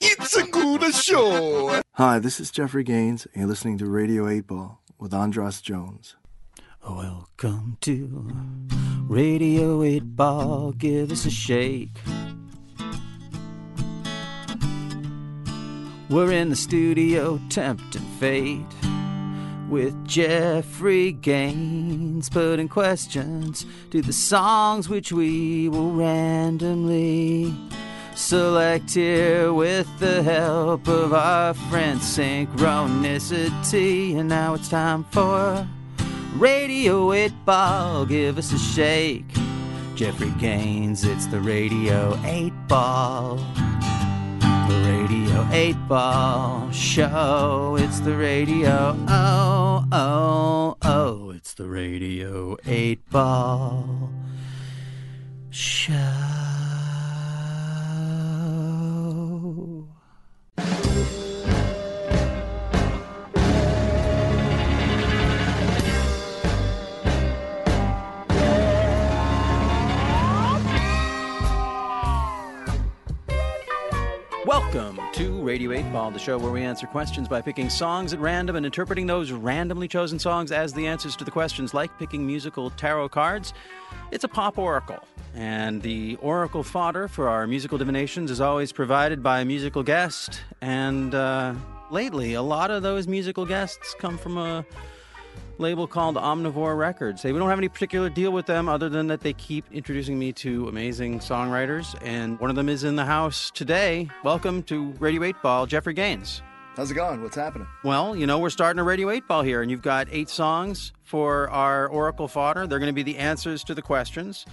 It's a good show. Hi, this is Jeffrey Gaines, and you're listening to Radio 8 Ball with Andras Jones. Welcome to Radio 8 Ball. Give us a shake. We're in the studio tempting fate with Jeffrey Gaines putting questions to the songs which we will randomly select here with the help of our friend Synchronicity. And now it's time for Radio 8 Ball. Give us a shake. Jeffrey Gaines, it's the Radio 8 Ball. The Radio 8 Ball Show. It's the Radio. Oh, oh, oh. It's the Radio 8 Ball Show. Welcome to Radio 8 Ball, the show where we answer questions by picking songs at random and interpreting those randomly chosen songs as the answers to the questions, like picking musical tarot cards. It's a pop oracle, and the oracle fodder for our musical divinations is always provided by a musical guest. And uh, lately, a lot of those musical guests come from a label called Omnivore Records. They, we don't have any particular deal with them other than that they keep introducing me to amazing songwriters, and one of them is in the house today. Welcome to Radio 8 Ball, Jeffrey Gaines. How's it going? What's happening? Well, you know, we're starting a Radio 8 Ball here, and you've got eight songs for our Oracle fodder. They're going to be the answers to the questions.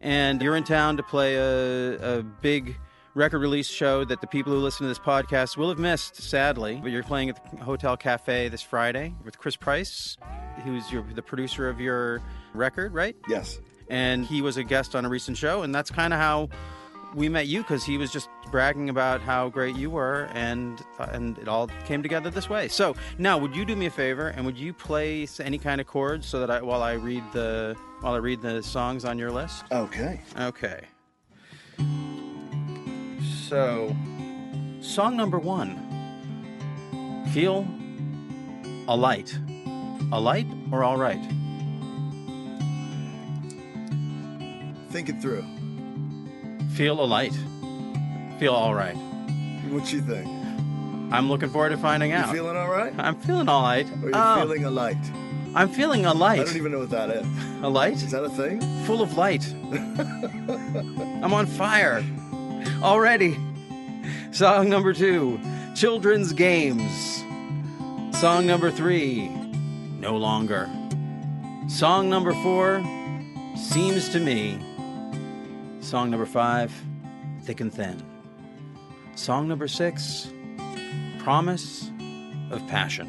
And you're in town to play a, a big record release show that the people who listen to this podcast will have missed, sadly. But you're playing at the Hotel Cafe this Friday with Chris Price, who's your, the producer of your record, right? Yes. and he was a guest on a recent show, and that's kind of how we met you because he was just bragging about how great you were, and and it all came together this way. So now, would you do me a favor and would you play any kind of chords so that I, while I read the while I read the songs on your list? Okay. Okay. So, song number one. Feel a light. A light or all right? Think it through. Feel a light. Feel all right. What you think? I'm looking forward to finding You out. feeling all right? I'm feeling all right. Or you Oh, feeling a light? I'm feeling a light. I don't even know what that is. A light? Is that a thing? Full of light. I'm on fire. Already. Song number two Children's Games. Song number three No Longer. Song number four Seems to Me. Song number five Thick and Thin. Song number six Promise of Passion.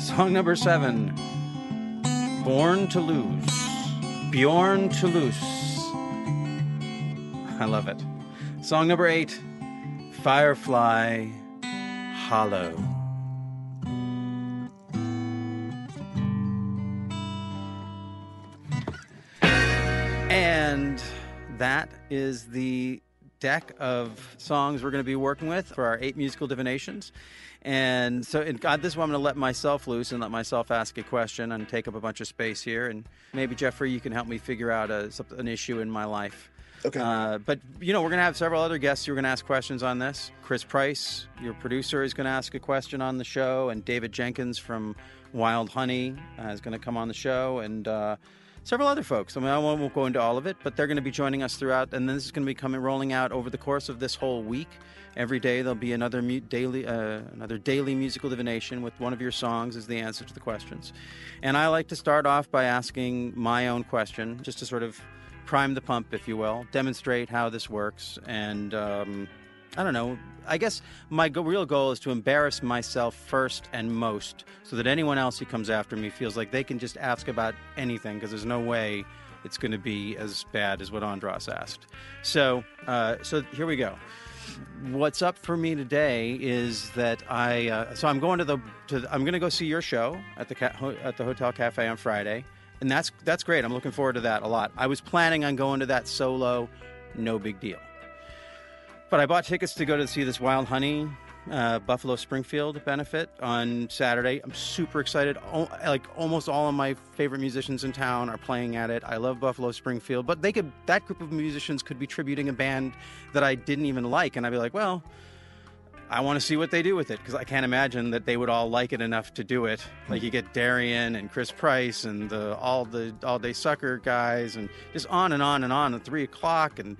Song number seven Born to Lose. Bjorn to Loose. I love it. Song number eight Firefly Hollow. And that is the deck of songs we're going to be working with for our eight musical divinations. And so, in God, this one I'm going to let myself loose and let myself ask a question and take up a bunch of space here. And maybe, Jeffrey, you can help me figure out a, an issue in my life. Okay. Uh, but, you know, we're going to have several other guests who are going to ask questions on this. Chris Price, your producer, is going to ask a question on the show. And David Jenkins from Wild Honey uh, is going to come on the show. And, uh, several other folks. I mean, I won't, go into all of it, but they're going to be joining us throughout, and this is going to be coming rolling out over the course of this whole week. Every day there'll be another mu- daily, uh, another daily musical divination with one of your songs as the answer to the questions. And I like to start off by asking my own question, just to sort of prime the pump, if you will, demonstrate how this works, and um, I don't know. I guess my go- real goal is to embarrass myself first and most so that anyone else who comes after me feels like they can just ask about anything because there's no way it's going to be as bad as what Andras asked. So, uh, so here we go. What's up for me today is that I uh, so I'm going to the to the, I'm going to go see your show at the at the Hotel Cafe on Friday, and that's that's great. I'm looking forward to that a lot. I was planning on going to that solo, no big deal. But I bought tickets to go to see this Wild Honey uh, Buffalo Springfield benefit on Saturday. I'm super excited. O- like almost all of my favorite musicians in town are playing at it. I love Buffalo Springfield, but they could that group of musicians could be tributing a band that I didn't even like, and I'd be like, well. I want to see what they do with it because I can't imagine that they would all like it enough to do it. Like you get Darian and Chris Price and the, all the all day sucker guys and just on and on and on at three o'clock and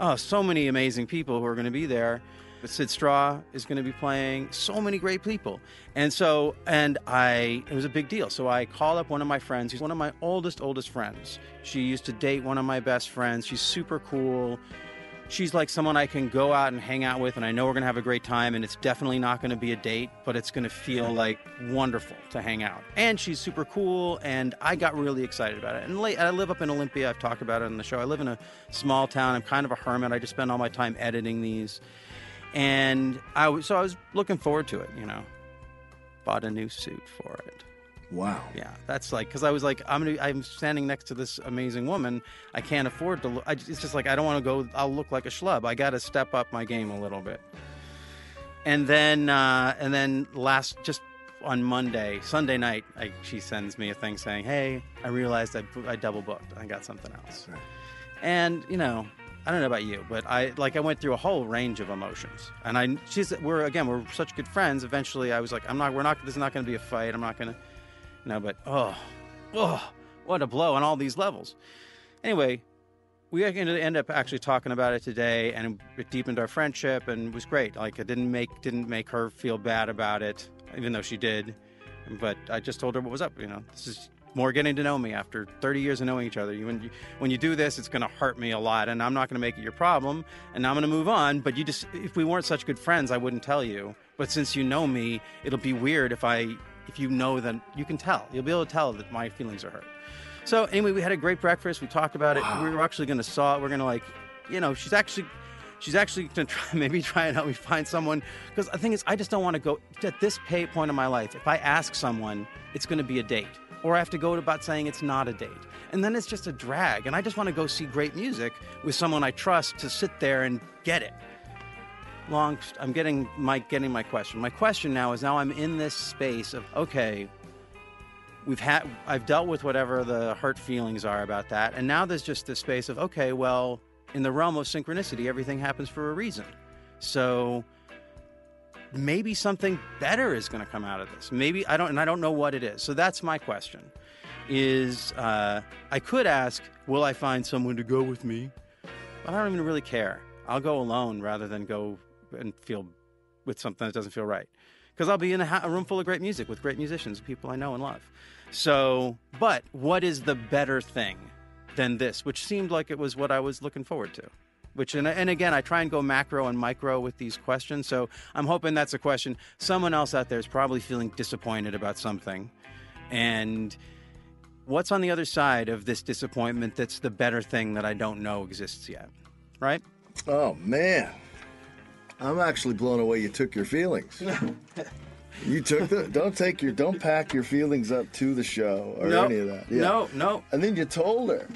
oh, so many amazing people who are going to be there. But Syd Straw is going to be playing. So many great people, and so and I it was a big deal. So I call up one of my friends. He's one of my oldest oldest friends. She used to date one of my best friends. She's super cool she's like someone I can go out and hang out with, and I know we're gonna have a great time. And it's definitely not gonna be a date, but it's gonna feel like wonderful to hang out. And she's super cool, and I got really excited about it. And late, I live up in Olympia. I've talked about it on the show. I live in a small town. I'm kind of a hermit. I just spend all my time editing these, and I was so I was looking forward to it. You know, bought a new suit for it. Wow. Yeah, that's like because I was like, I'm gonna, I'm standing next to this amazing woman. I can't afford to. Look, I, it's just like I don't want to go. I'll look like a schlub. I got to step up my game a little bit. And then, uh, and then last just on Monday, Sunday night, I, she sends me a thing saying, "Hey, I realized I, I double booked. I got something else." Right. And you know, I don't know about you, but I like I went through a whole range of emotions. And I, she's, we're again, we're such good friends. Eventually, I was like, I'm not, we're not. This is not going to be a fight. I'm not going to. No, but oh, oh, what a blow on all these levels. Anyway, we ended up actually talking about it today, and it deepened our friendship, and it was great. Like, it didn't make didn't make her feel bad about it, even though she did. But I just told her what was up. You know, this is more getting to know me after 30 years of knowing each other. When you, when you do this, it's going to hurt me a lot, and I'm not going to make it your problem, and I'm going to move on. But you just, if we weren't such good friends, I wouldn't tell you. But since you know me, it'll be weird if I if you know then you can tell. You'll be able to tell that my feelings are hurt. So anyway, we had a great breakfast. We talked about it. We were actually going to saw it. We're going to like, you know, she's actually she's actually going to try maybe try and help me find someone because the thing is I just don't want to go at this pay point in my life. If I ask someone, it's going to be a date. Or I have to go about saying it's not a date. And then it's just a drag. And I just want to go see great music with someone I trust to sit there and get it long i'm getting my getting my question. My question now is now i'm in this space of okay we've had i've dealt with whatever the hurt feelings are about that and now there's just this space of okay well in the realm of synchronicity everything happens for a reason. So maybe something better is going to come out of this. Maybe i don't and i don't know what it is. So that's my question is uh, i could ask will i find someone to go with me? But i don't even really care. I'll go alone rather than go and feel with something that doesn't feel right because I'll be in a, a, room full of great music with great musicians, people I know and love. So, but what is the better thing than this, which seemed like it was what I was looking forward to? Which, and, and again, I try and go macro and micro with these questions. So I'm hoping that's a question. Someone else out there is probably feeling disappointed about something. And what's on the other side of this disappointment that's the better thing that I don't know exists yet? Right? Oh, man. I'm actually blown away you took your feelings. you took the don't take your don't pack your feelings up to the show or no, any of that. Yeah. No, no. And then you told her.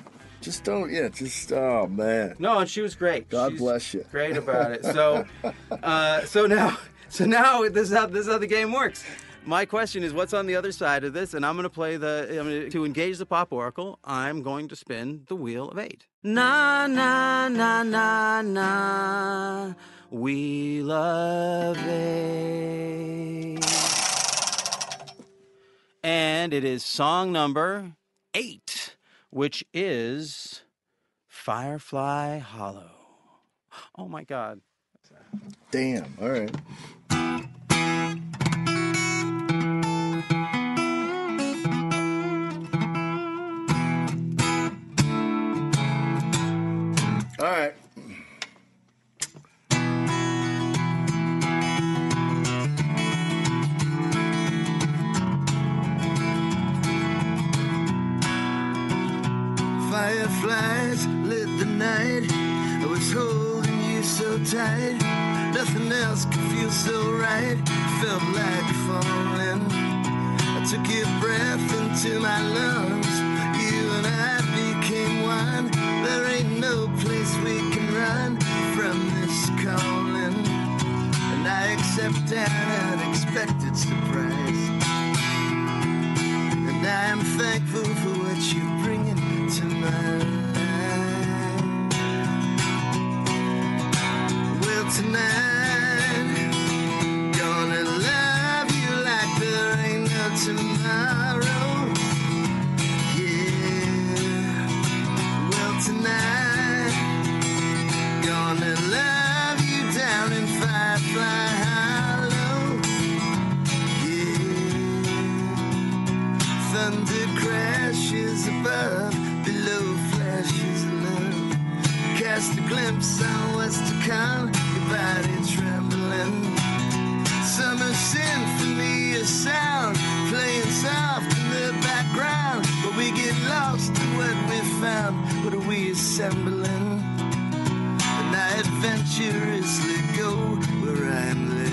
Just don't yeah, just oh man. No, and she was great. God She's bless you. Great about it. So uh, so now so now this is how this is how the game works. My question is, what's on the other side of this? And I'm going to play the. I'm gonna, to engage the pop oracle. I'm going to spin the wheel of eight. Na na na na na. We love eight. And it is song number eight, which is Firefly Hollow. Oh my God. Damn. All right. All right. Fireflies lit the night. I was holding you so tight. Nothing else could feel so right. Felt like falling. I took your breath into my lungs. You and I became one. There ain't no place we can run from this calling, and I accept an unexpected surprise. And I am thankful for what you into. Well, tonight, Assembling? And I adventurously go where I'm led.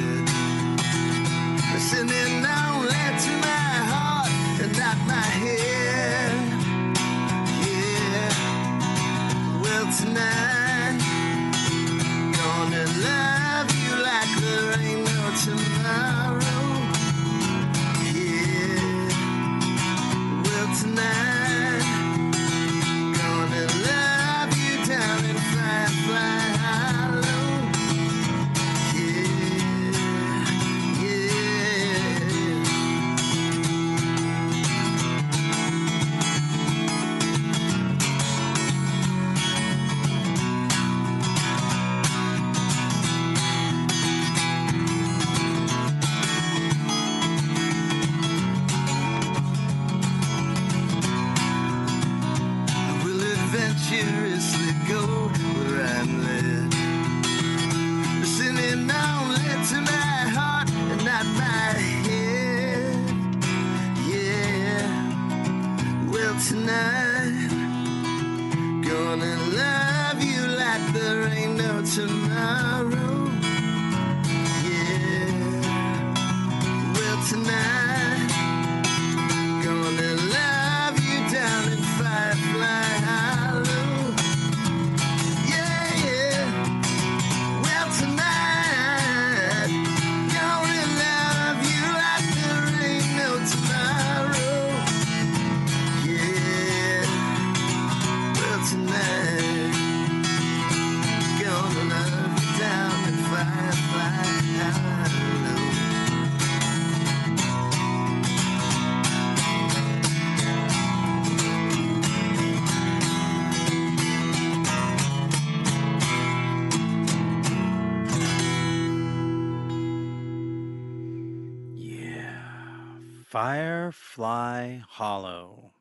Firefly Hollow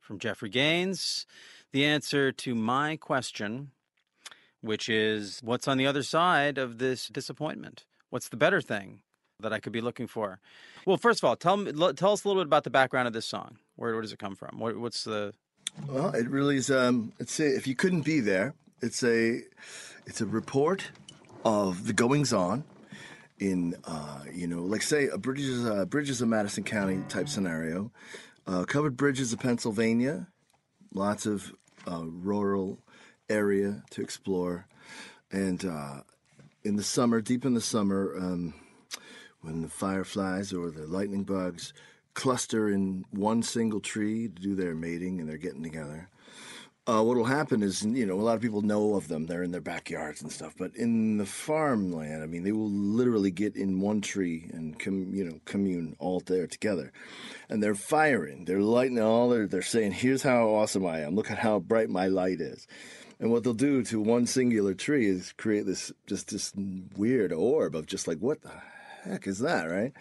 from Jeffrey Gaines. The answer to my question, which is what's on the other side of this disappointment? What's the better thing that I could be looking for? Well, first of all, tell tell us a little bit about the background of this song. Where, where does it come from? What, what's the Well, it really is. Um, it's a, if you couldn't be there, it's a it's a report of the goings on in uh, you know, like say a bridges uh, bridges of Madison County type scenario, uh, covered bridges of Pennsylvania, lots of uh, rural area to explore, and uh, in the summer, deep in the summer, um, when the fireflies or the lightning bugs cluster in one single tree to do their mating and they're getting together. Uh, what will happen is, you know, a lot of people know of them. They're in their backyards and stuff. But in the farmland, I mean, they will literally get in one tree and, com- you know, commune all there together. And they're firing. They're lighting all their, they're saying, here's how awesome I am. Look at how bright my light is. And what they'll do to one singular tree is create this, just this weird orb of just like, what the heck is that, right?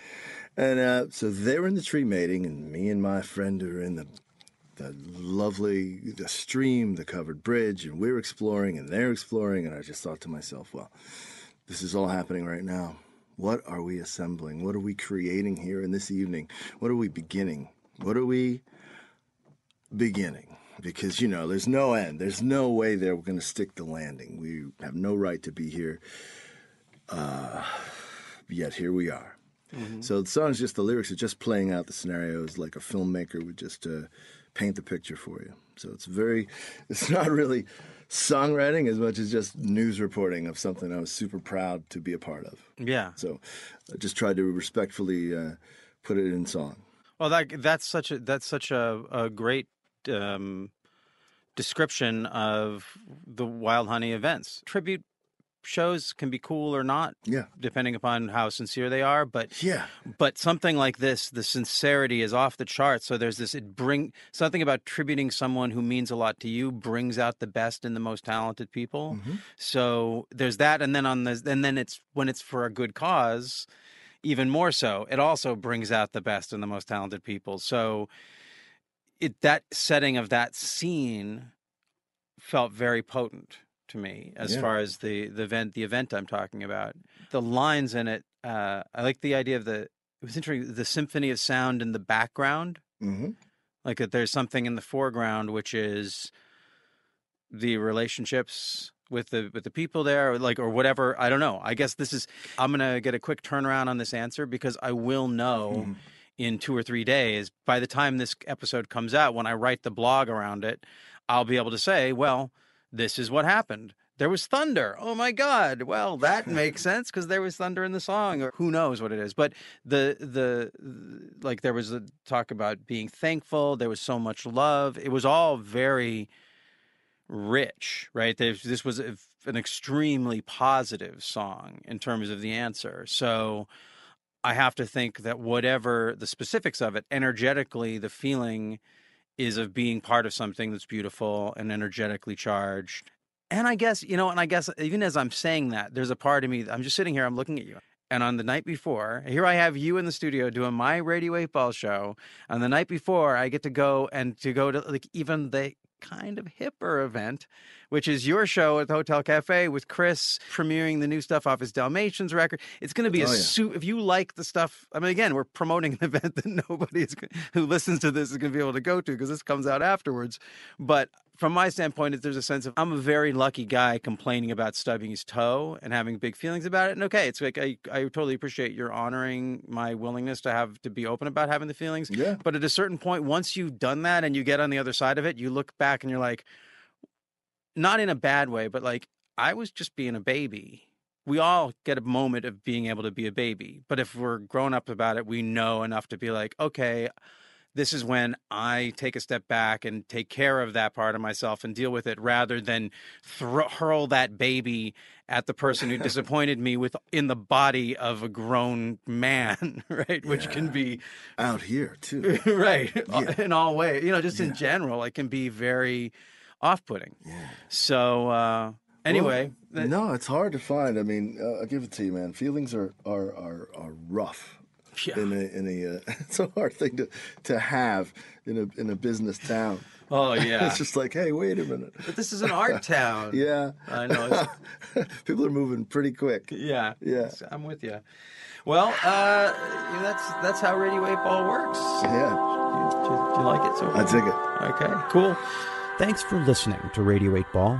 And uh, so they're in the tree mating, and me and my friend are in the the lovely the stream, the covered bridge, and we're exploring, and they're exploring, and I just thought to myself, well, this is all happening right now. What are we assembling? What are we creating here in this evening? What are we beginning? What are we beginning? Because you know, there's no end. There's no way that we're going to stick the landing. We have no right to be here. Uh, yet here we are. So the song's just the lyrics are just playing out the scenarios like a filmmaker would just uh, paint the picture for you. So it's very, it's not really songwriting as much as just news reporting of something I was super proud to be a part of. Yeah. So I just tried to respectfully uh, put it in song. Well, that that's such a that's such a, a great um, description of the Wild Honey events. Tribute shows can be cool or not, Yeah. depending upon how sincere they are. But Yeah. but something like this, the sincerity is off the charts. So there's this it bring something about tributing someone who means a lot to you brings out the best in the most talented people. Mm-hmm. So there's that, and then on the and then it's when it's for a good cause, even more so. It also brings out the best in the most talented people. So it that setting of that scene felt very potent to me as Yeah. far as the the event the event I'm talking about. The lines in it, uh, I like the idea of the it was interesting the symphony of sound in the background. Hmm like that there's something in the foreground which is the relationships with the with the people there or like or whatever. I don't know. I guess this is i'm gonna get a quick turnaround on this answer because i will know in two or three days by the time this episode comes out when i write the blog around it i'll be able to say well this is what happened. There was thunder. Oh my god. Well that makes sense because there was thunder in the song or who knows what it is. But the the like there was a talk about being thankful. There was so much love. It was all very rich right? This was an extremely positive song in terms of the answer. So i have to think that whatever the specifics of it energetically the feeling is of being part of something that's beautiful and energetically charged and I guess, you know, and I guess even as I'm saying that, there's a part of me, I'm just sitting here, I'm looking at you. And on the night before, here I have you in the studio doing my Radio 8 Ball show. And the night before, I get to go and to go to like even the kind of hipper event, which is your show at the Hotel Cafe with Chris premiering the new stuff off his Dalmatians record. It's going to be a Oh, yeah. su- if you like the stuff. I mean, again, we're promoting an event that nobody is, who listens to this is going to be able to go to because this comes out afterwards. But from my standpoint, there's a sense of I'm a very lucky guy complaining about stubbing his toe and having big feelings about it. And okay, it's like I, I totally appreciate your honoring my willingness to have to be open about having the feelings. Yeah. But at a certain point, once you've done that and you get on the other side of it, you look back and you're like, not in a bad way, but like I was just being a baby. We all get a moment of being able to be a baby. But if we're grown up about it, we know enough to be like, okay, this is when I take a step back and take care of that part of myself and deal with it rather than throw, hurl that baby at the person who disappointed me with in the body of a grown man, right? Which can be Out here too. right Yeah. in all ways you know just in general it can be very off-putting Yeah. so uh anyway Well, no, it's hard to find. I mean, uh, I'll give it to you, man. Feelings are are are, are rough. Yeah. In a in a, uh, it's a hard thing to to have in a in a business town. oh yeah It's just like, hey, wait a minute. but this is an art town Yeah, i know people are moving pretty quick. yeah Yeah. I'm with you well uh that's that's how radio 8 ball works Yeah, do, do- do you like it so I dig it. Okay, cool. Thanks for listening to Radio 8 Ball.